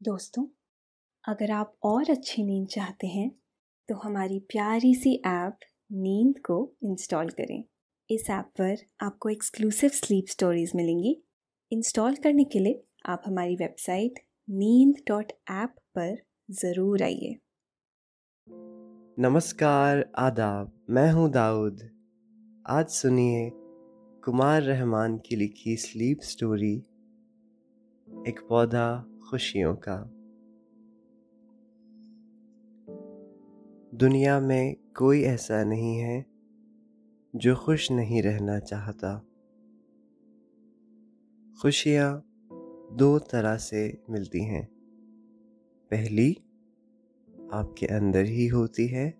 दोस्तों, अगर आप और अच्छी नींद चाहते हैं तो हमारी प्यारी सी ऐप नींद को इंस्टॉल करें। इस ऐप पर आपको एक्सक्लूसिव स्लीप स्टोरीज मिलेंगी। इंस्टॉल करने के लिए आप हमारी वेबसाइट नींद डॉट ऐप पर ज़रूर आइए। नमस्कार, आदाब। मैं हूँ दाऊद। आज सुनिए कुमार रहमान की लिखी स्लीप स्टोरी, एक पौधा खुशियों का। दुनिया में कोई ऐसा नहीं है जो खुश नहीं रहना चाहता। खुशियाँ दो तरह से मिलती हैं। पहली आपके अंदर ही होती है,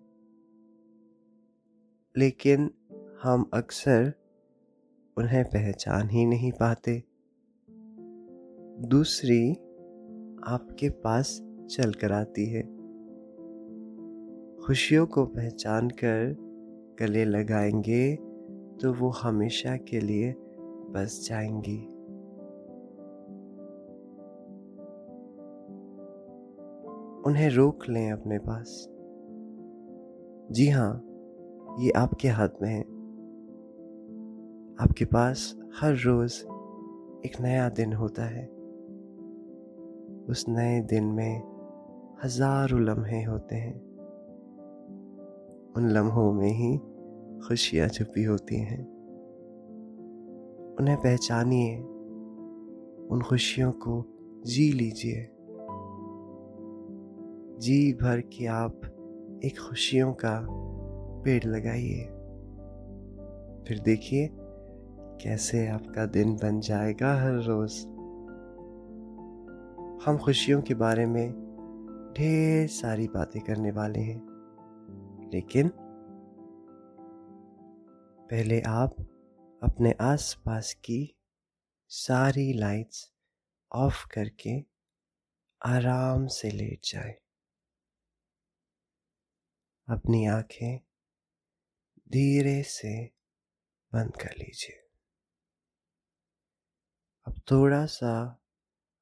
लेकिन हम अक्सर उन्हें पहचान ही नहीं पाते। दूसरी आपके पास चल कर आती है। खुशियों को पहचान कर गले लगाएँगे तो वो हमेशा के लिए बस जाएँगी। उन्हें रोक लें अपने पास। जी हाँ ये आपके हाथ में है। आपके पास हर रोज एक नया दिन होता है। उस नए दिन में हज़ारों लम्हे होते हैं। उन लम्हों में ही खुशियाँ छुपी होती हैं। उन्हें पहचानिए, उन खुशियों को जी लीजिए। जी भर के आप एक खुशियों का पेड़ लगाइए। फिर देखिए कैसे आपका दिन बन जाएगा हर रोज़। हम खुशियों के बारे में ढेर सारी बातें करने वाले हैं। लेकिन पहले आप अपने आसपास की सारी लाइट्स ऑफ़ करके आराम से लेट जाए। अपनी आँखें धीरे से बंद कर लीजिए। अब थोड़ा सा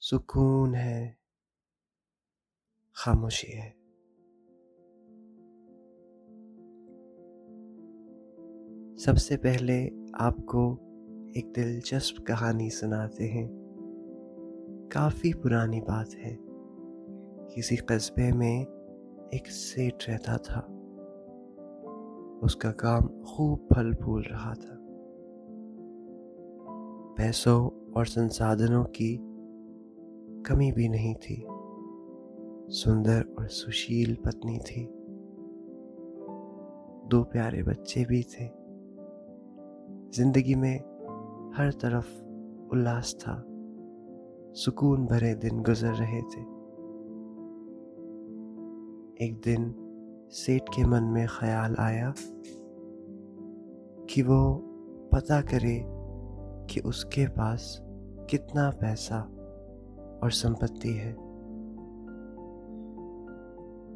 सुकून है, खामोशी है। सबसे पहले आपको एक दिलचस्प कहानी सुनाते हैं। काफ़ी पुरानी बात है। किसी कस्बे में एक सेठ रहता था। उसका काम खूब फल फूल रहा था। पैसों और संसाधनों की कमी भी नहीं थी। सुंदर और सुशील पत्नी थी। दो प्यारे बच्चे भी थे। ज़िंदगी में हर तरफ़ उल्लास था। सुकून भरे दिन गुजर रहे थे। एक दिन सेठ के मन में ख्याल आया कि वो पता करे कि उसके पास कितना पैसा और संपत्ति है।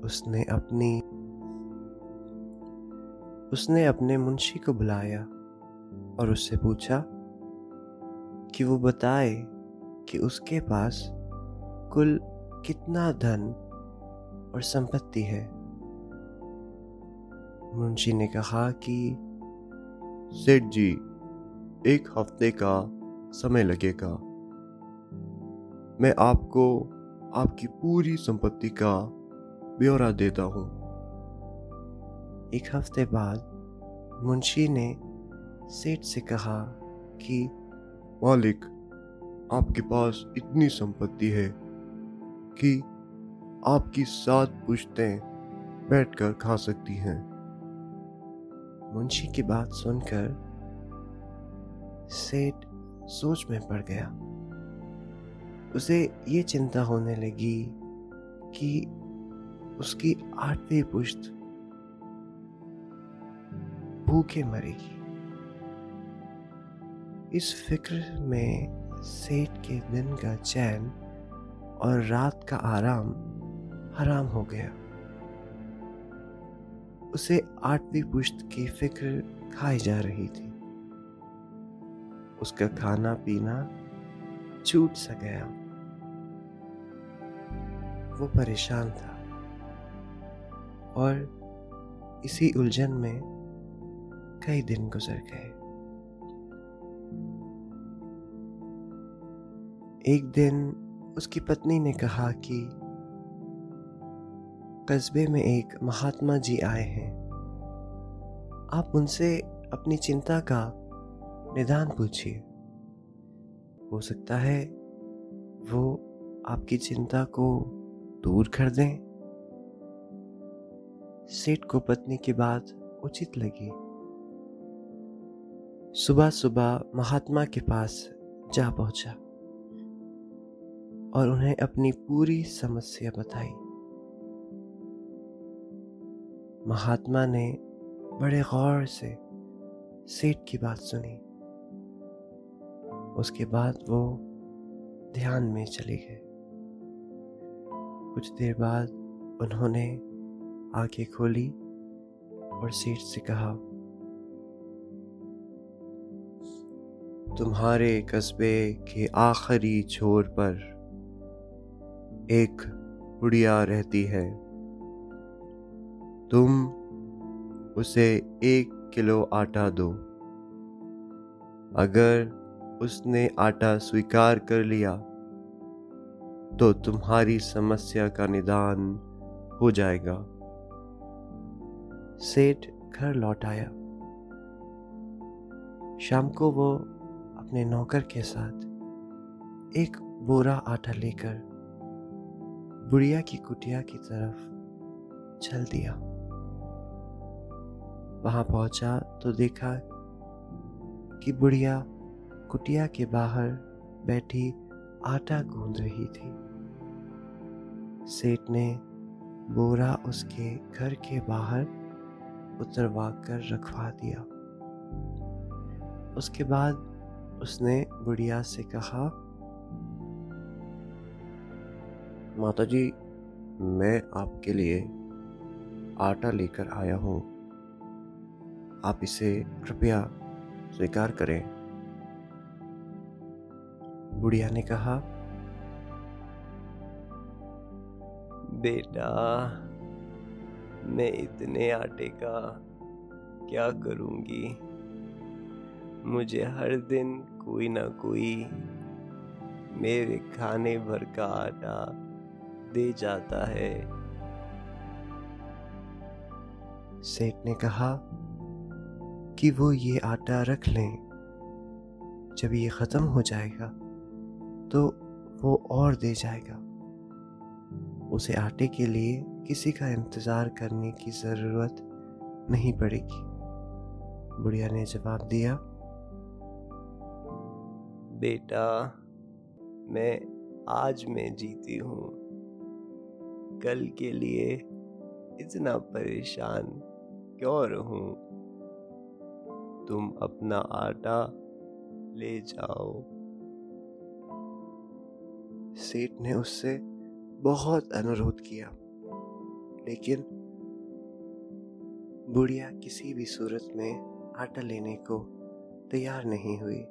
उसने अपनी, उसने अपने मुंशी को बुलाया और उससे पूछा कि वो बताए कि उसके पास कुल कितना धन और संपत्ति है। मुंशी ने कहा कि, सेठ जी, एक हफ़्ते का समय लगेगा। मैं आपको आपकी पूरी संपत्ति का ब्यौरा देता हूँ। एक हफ़्ते बाद मुंशी ने सेठ से कहा कि मालिक आपके पास इतनी संपत्ति है कि आपकी सात पुश्तें बैठकर खा सकती हैं। मुंशी की बात सुनकर सेठ सोच में पड़ गया। उसे ये चिंता होने लगी कि उसकी आठवीं पुश्त भूखे मरेगी। इस फ़िक्र में सेठ के दिन का चैन और रात का आराम हराम हो गया। उसे आठवीं पुश्त की फ़िक्र खाई जा रही थी। उसका खाना पीना छूट सा गया। वो परेशान था। और इसी उलझन में कई दिन गुजर गए। एक दिन उसकी पत्नी ने कहा कि कस्बे में एक महात्मा जी आए हैं। आप उनसे अपनी चिंता का निदान पूछिए। हो सकता है वो आपकी चिंता को दूर कर दें। सेठ को पत्नी की बात उचित लगी। सुबह सुबह महात्मा के पास जा पहुँचा और उन्हें अपनी पूरी समस्या बताई। महात्मा ने बड़े गौर से सेठ की बात सुनी। उसके बाद वो ध्यान में चले गए कुछ देर बाद उन्होंने आँखें खोली और सेठ से कहा, तुम्हारे कस्बे के आखिरी छोर पर एक बुढ़िया रहती है। तुम उसे एक किलो आटा दो। अगर उसने आटा स्वीकार कर लिया तो तुम्हारी समस्या का निदान हो जाएगा। सेठ घर लौट आया। शाम को वो अपने नौकर के साथ एक बोरा आटा लेकर बुढ़िया की कुटिया की तरफ़ चल दिया। वहाँ पहुँचा तो देखा कि बुढ़िया कुटिया के बाहर बैठी आटा गूंद रही थी। सेठ ने बोरा उसके घर के बाहर उतरवा कर रखवा दिया। उसके बाद उसने बुढ़िया से कहा माता जी मैं आपके लिए आटा लेकर आया हूँ। आप इसे कृपया स्वीकार करें। बुढ़िया ने कहा बेटा, मैं इतने आटे का क्या करूँगी? मुझे हर दिन कोई ना कोई मेरे खाने भर का आटा दे जाता है। सेठ ने कहा कि वो ये आटा रख लें। जब ये ख़त्म हो जाएगा तो वो और दे जाएगा। उसे आटे के लिए किसी का इंतज़ार करने की ज़रूरत नहीं पड़ेगी। बुढ़िया ने जवाब दिया बेटा मैं आज में जीती हूँ। कल के लिए इतना परेशान क्यों रहूँ? तुम अपना आटा ले जाओ। सेठ ने उससे बहुत अनुरोध किया। लेकिन बुढ़िया किसी भी सूरत में आटा लेने को तैयार नहीं हुई।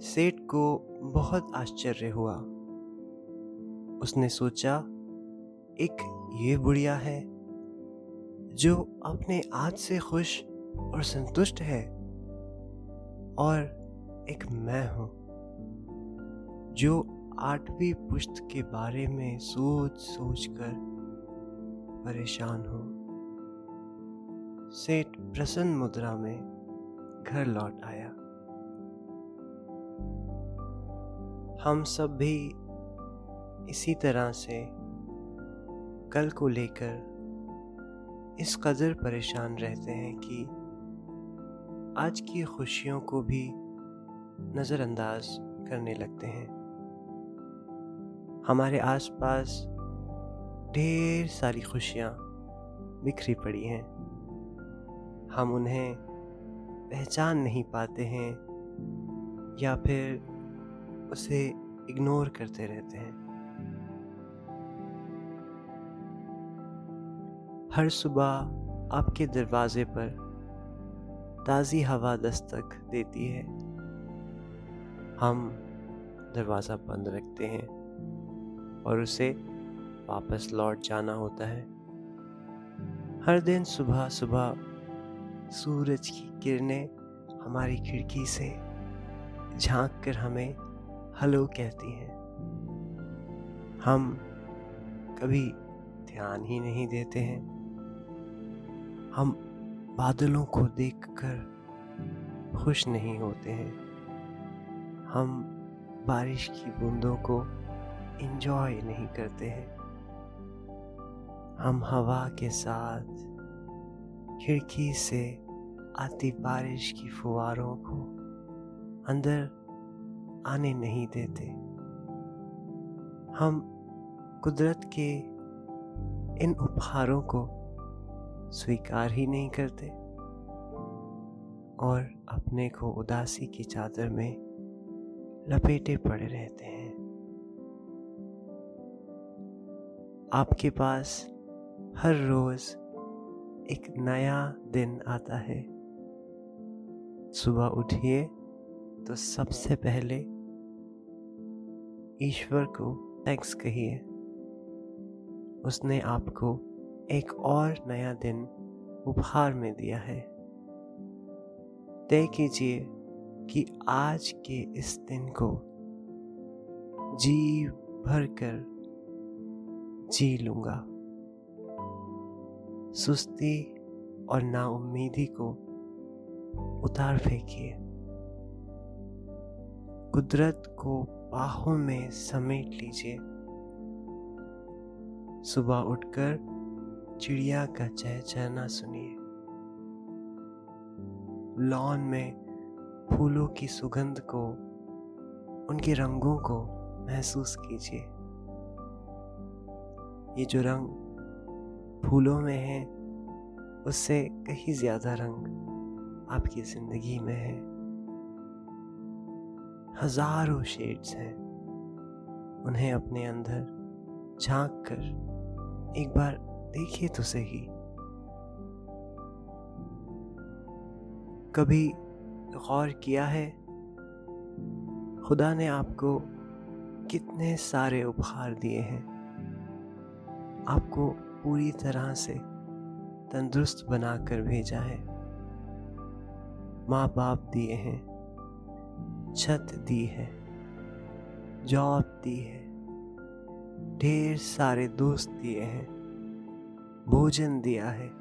सेठ को बहुत आश्चर्य हुआ। उसने सोचा, एक ये बुढ़िया है, जो अपने आज से खुश और संतुष्ट है और एक मैं हूँ, जो आठवीं पुश्त के बारे में सोच सोच कर परेशान हूँ। सेठ प्रसन्न मुद्रा में घर लौट आया। हम सब भी इसी तरह से कल को लेकर इस कदर परेशान रहते हैं कि आज की खुशियों को भी नज़रअंदाज करने लगते हैं। हमारे आसपास ढेर सारी खुशियाँ बिखरी पड़ी हैं। हम उन्हें पहचान नहीं पाते हैं या फिर उसे इग्नोर करते रहते हैं। हर सुबह आपके दरवाजे पर ताज़ी हवा दस्तक देती है। हम दरवाज़ा बंद रखते हैं और उसे वापस लौट जाना होता है। हर दिन सुबह सुबह सूरज की किरणें हमारी खिड़की से झाँक कर हमें हलो कहती हैं। हम कभी ध्यान ही नहीं देते हैं। हम बादलों को देखकर खुश नहीं होते हैं। हम बारिश की बूंदों को इंजॉय नहीं करते हैं। हम हवा के साथ खिड़की से आती बारिश की फुवारों को अंदर आने नहीं देते। हम कुदरत के इन उपहारों को स्वीकार ही नहीं करते और अपने को उदासी की चादर में लपेटे पड़े रहते हैं। आपके पास हर रोज एक नया दिन आता है। सुबह उठिए तो सबसे पहले ईश्वर को थैंक्स कहिए। उसने आपको एक और नया दिन उपहार में दिया है। तय कीजिए कि आज के इस दिन को जी भर कर जी लूँगा। सुस्ती और नाउम्मीदी को उतार फेंकिए। कुदरत को बाहों में समेट लीजिए। सुबह उठकर चिड़िया का चहचहना सुनिए। लॉन में फूलों की सुगंध को, उनके रंगों को महसूस कीजिए। ये जो रंग फूलों में है, उससे कहीं ज़्यादा रंग आपकी ज़िंदगी में है। हज़ारों शेड्स हैं। उन्हें अपने अंदर झाँक कर एक बार देखिए तो सही। कभी गौर किया है। खुदा ने आपको कितने सारे उपहार दिए हैं। आपको पूरी तरह से तंदुरुस्त बनाकर भेजा है। माँ बाप दिए हैं, छत दी है, जॉब दी है, ढेर सारे दोस्त दिए हैं, भोजन दिया है।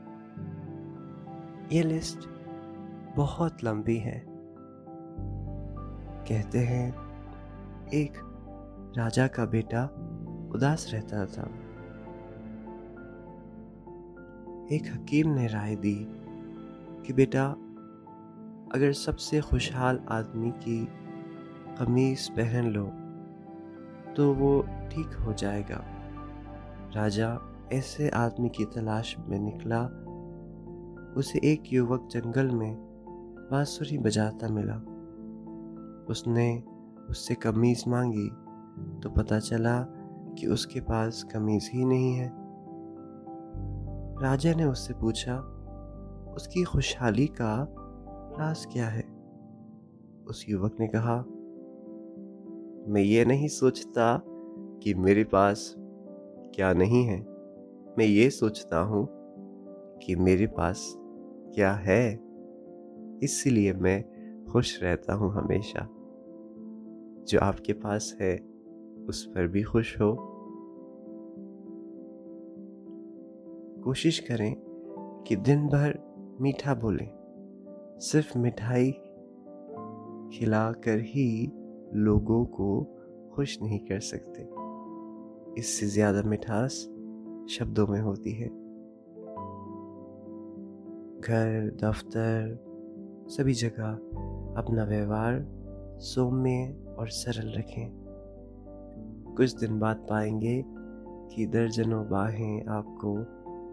ये लिस्ट बहुत लंबी है। कहते हैं, एक राजा का बेटा उदास रहता था। एक हकीम ने राय दी कि बेटा, अगर सबसे खुशहाल आदमी की कमीज पहन लो तो वो ठीक हो जाएगा। राजा ऐसे आदमी की तलाश में निकला। उसे एक युवक जंगल में बांसुरी बजाता मिला। उसने उससे कमीज मांगी तो पता चला कि उसके पास कमीज ही नहीं है। राजा ने उससे पूछा, उसकी खुशहाली का राज क्या है? उस युवक ने कहा, मैं ये नहीं सोचता कि मेरे पास क्या नहीं है। मैं ये सोचता हूँ कि मेरे पास क्या है? इसलिए मैं खुश रहता हूँ हमेशा। जो आपके पास है, उस पर भी खुश हो। कोशिश करें कि दिन भर मीठा बोलें। सिर्फ़ मिठाई खिलाकर ही लोगों को खुश नहीं कर सकते। इससे ज़्यादा मिठास शब्दों में होती है। घर, दफ्तर सभी जगह अपना व्यवहार सौम्य और सरल रखें। कुछ दिन बाद पाएँगे कि दर्जनों बाहें आपको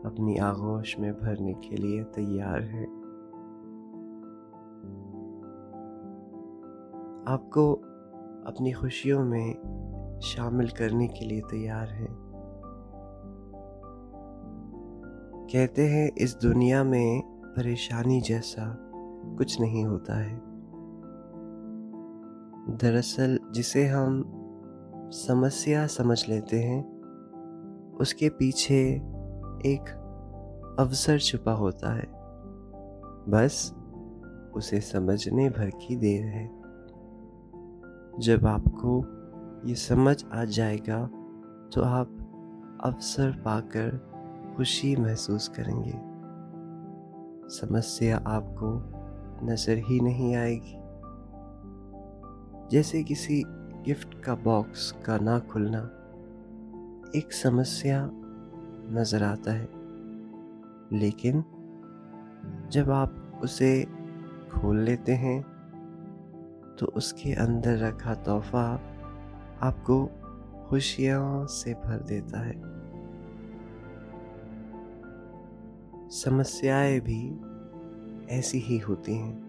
अपनी आगोश में भरने के लिए तैयार हैं। आपको अपनी खुशियों में शामिल करने के लिए तैयार हैं। कहते हैं, इस दुनिया में परेशानी जैसा कुछ नहीं होता है। दरअसल जिसे हम समस्या समझ लेते हैं, उसके पीछे एक अवसर छुपा होता है। बस उसे समझने भर की देर है। जब आपको ये समझ आ जाएगा तो आप अवसर पाकर खुशी महसूस करेंगे। समस्या आपको नज़र ही नहीं आएगी। जैसे किसी गिफ्ट का बॉक्स का ना खुलना एक समस्या नज़र आता है। लेकिन जब आप उसे खोल लेते हैं तो उसके अंदर रखा तोहफा आपको खुशियों से भर देता है। समस्याएँ भी ऐसी ही होती हैं।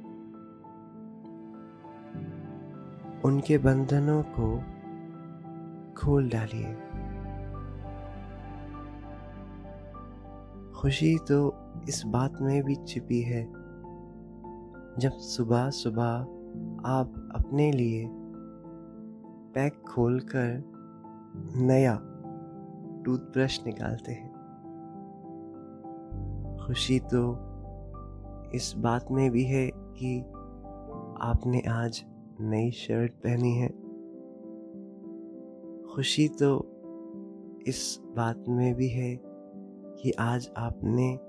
उनके बंधनों को खोल डालिए। खुशी तो इस बात में भी छिपी है, जब सुबह सुबह आप अपने लिए पैक खोलकर नया टूथब्रश निकालते हैं। खुशी तो इस बात में भी है कि आपने आज नई शर्ट पहनी है। खुशी तो इस बात में भी है कि आज आपने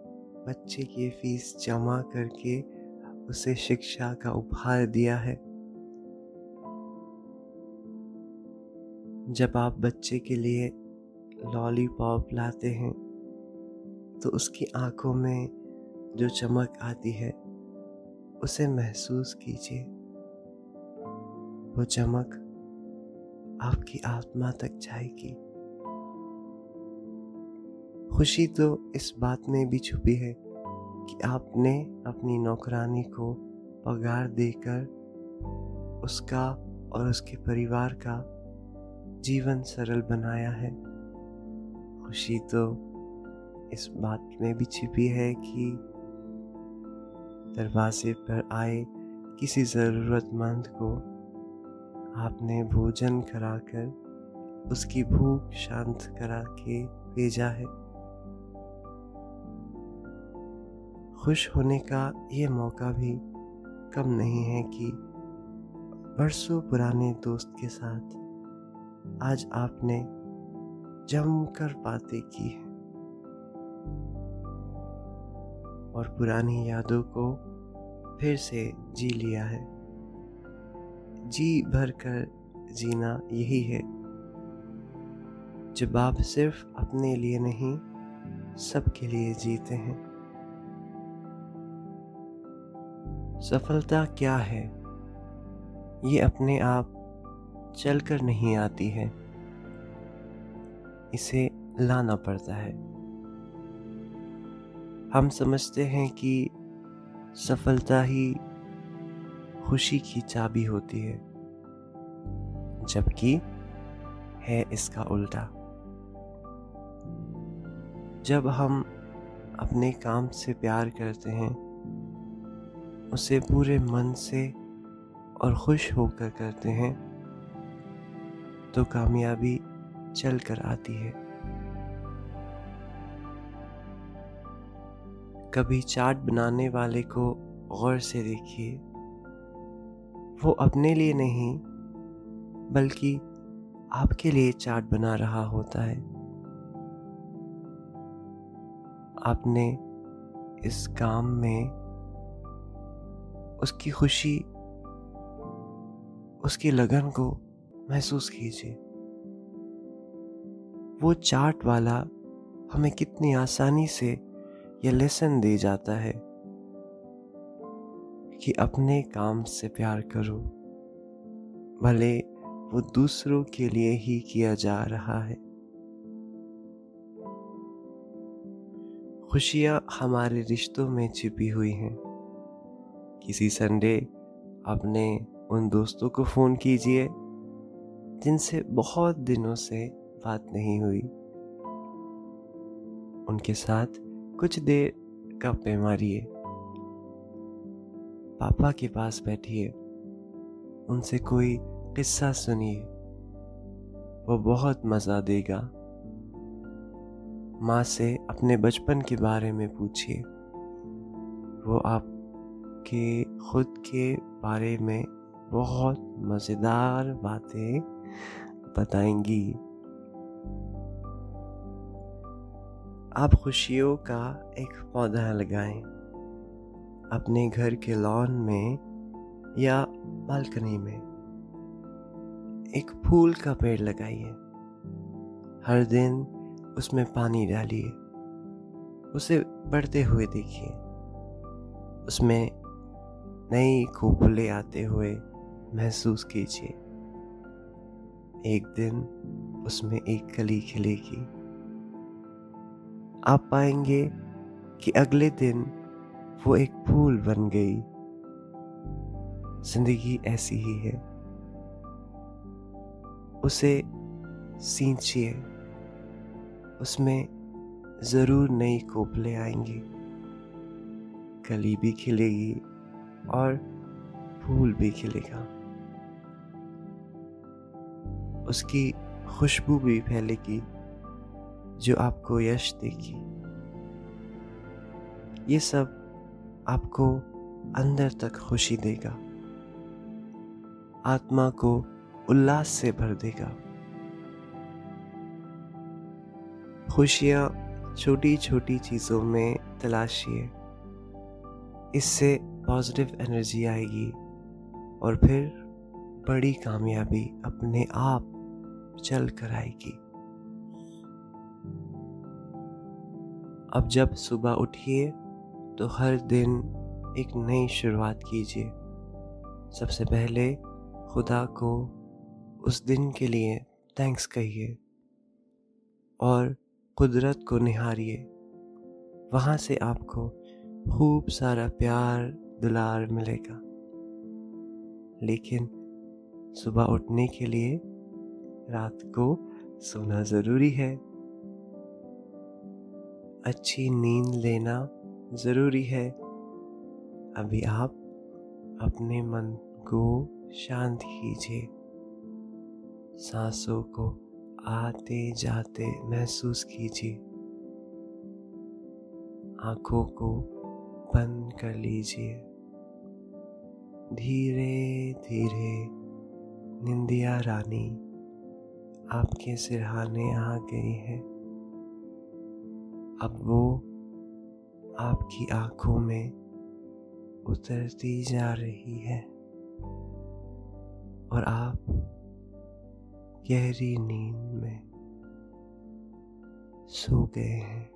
बच्चे की फ़ीस जमा करके उसे शिक्षा का उपहार दिया है। जब आप बच्चे के लिए लॉलीपॉप लाते हैं तो उसकी आँखों में जो चमक आती है, उसे महसूस कीजिए। वो चमक आपकी आत्मा तक जाएगी। खुशी तो इस बात में भी छुपी है कि आपने अपनी नौकरानी को पगार देकर उसका और उसके परिवार का जीवन सरल बनाया है। खुशी तो इस बात में भी छिपी है कि दरवाजे पर आए किसी ज़रूरतमंद को। आपने भोजन कराकर उसकी भूख शांत करा के भेजा है। खुश होने का ये मौका भी कम नहीं है कि बरसों पुराने दोस्त के साथ आज आपने जमकर बातें की है। और पुरानी यादों को फिर से जी लिया है। जी भर कर जीना यही है। जब आप सिर्फ़ अपने लिए नहीं, सबके लिए जीते हैं। सफलता क्या है? ये अपने आप चलकर नहीं आती है। इसे लाना पड़ता है। हम समझते हैं कि सफलता ही खुशी की चाबी होती है, जबकि है इसका उल्टा। जब हम अपने काम से प्यार करते हैं, उसे पूरे मन से और खुश होकर करते हैं तो कामयाबी चल कर आती है। कभी चाट बनाने वाले को गौर से देखिए। वो अपने लिए नहीं, बल्कि आपके लिए चाट बना रहा होता है। आपने इस काम में उसकी खुशी, उसकी लगन को महसूस कीजिए। वो चाट वाला हमें कितनी आसानी से यह लेसन दे जाता है कि अपने काम से प्यार करो। भले वो दूसरों के लिए ही किया जा रहा है। खुशियाँ हमारे रिश्तों में छिपी हुई हैं। किसी संडे अपने उन दोस्तों को फ़ोन कीजिए, जिनसे बहुत दिनों से बात नहीं हुई। उनके साथ कुछ देर गप्पे मारिए। पापा के पास बैठिए। उनसे कोई किस्सा सुनिए। वो बहुत मज़ा देगा। माँ से अपने बचपन के बारे में पूछिए। वो आपके, खुद के बारे में बहुत मज़ेदार बातें बताएँगी। आप खुशियों का एक पौधा लगाएँ। अपने घर के लॉन में या बालकनी में। एक फूल का पेड़ लगाइए। हर दिन उसमें पानी डालिए। उसे बढ़ते हुए देखिए। उसमें नई खोपले आते हुए महसूस कीजिए। एक दिन उसमें एक कली खिलेगी। आप पाएँगे कि अगले दिन वो एक फूल बन गई। ज़िंदगी ऐसी ही है। उसे सींचिए। उसमें ज़रूर नई कोपले आएँगी। कली भी खिलेगी और फूल भी खिलेगा। उसकी खुशबू भी फैलेगी। जो आपको यश देगी। ये सब आपको अंदर तक खुशी देगा। आत्मा को उल्लास से भर देगा। खुशियाँ छोटी छोटी चीज़ों में तलाशिए। इससे पॉजिटिव एनर्जी आएगी और फिर बड़ी कामयाबी अपने आप चल कर आएगी। अब जब सुबह उठिए तो हर दिन एक नई शुरुआत कीजिए। सबसे पहले खुदा को उस दिन के लिए थैंक्स कहिए और कुदरत को निहारिए। वहाँ से आपको खूब सारा प्यार दुलार मिलेगा। लेकिन सुबह उठने के लिए रात को सोना ज़रूरी है। अच्छी नींद लेना ज़रूरी है। अभी आप अपने मन को शांत कीजिए। सांसों को आते जाते महसूस कीजिए। आँखों को बंद कर लीजिए। धीरे धीरे निंदिया रानी, आपके सिरहाने आ गई है। अब वो आपकी आँखों में उतरती जा रही है और आप गहरी नींद में सो गए हैं।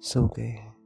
सो गए हैं।